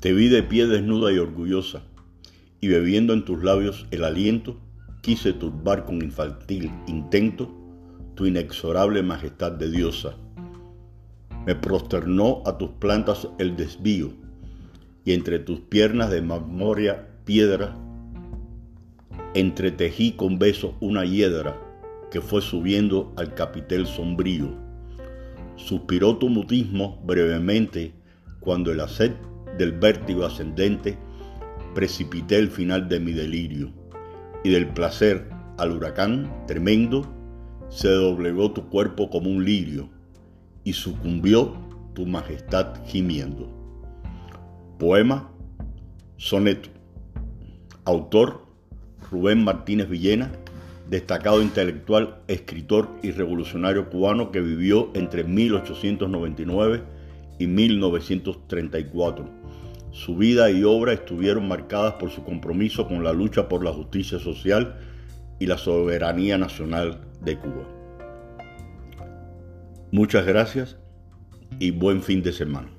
Te vi de pie desnuda y orgullosa, y bebiendo en tus labios el aliento, quise turbar con infantil intento tu inexorable majestad de diosa. Me prosternó a tus plantas el desvío, y entre tus piernas de memoria piedra, entretejí con besos una hiedra que fue subiendo al capitel sombrío. Suspiró tu mutismo brevemente cuando el sed del vértigo ascendente precipité el final de mi delirio, y del placer al huracán tremendo se doblegó tu cuerpo como un lirio, y sucumbió tu majestad gimiendo. Poema, soneto. Autor, Rubén Martínez Villena, destacado intelectual, escritor y revolucionario cubano que vivió entre 1899 y 1934. Su vida y obra estuvieron marcadas por su compromiso con la lucha por la justicia social y la soberanía nacional de Cuba. Muchas gracias y buen fin de semana.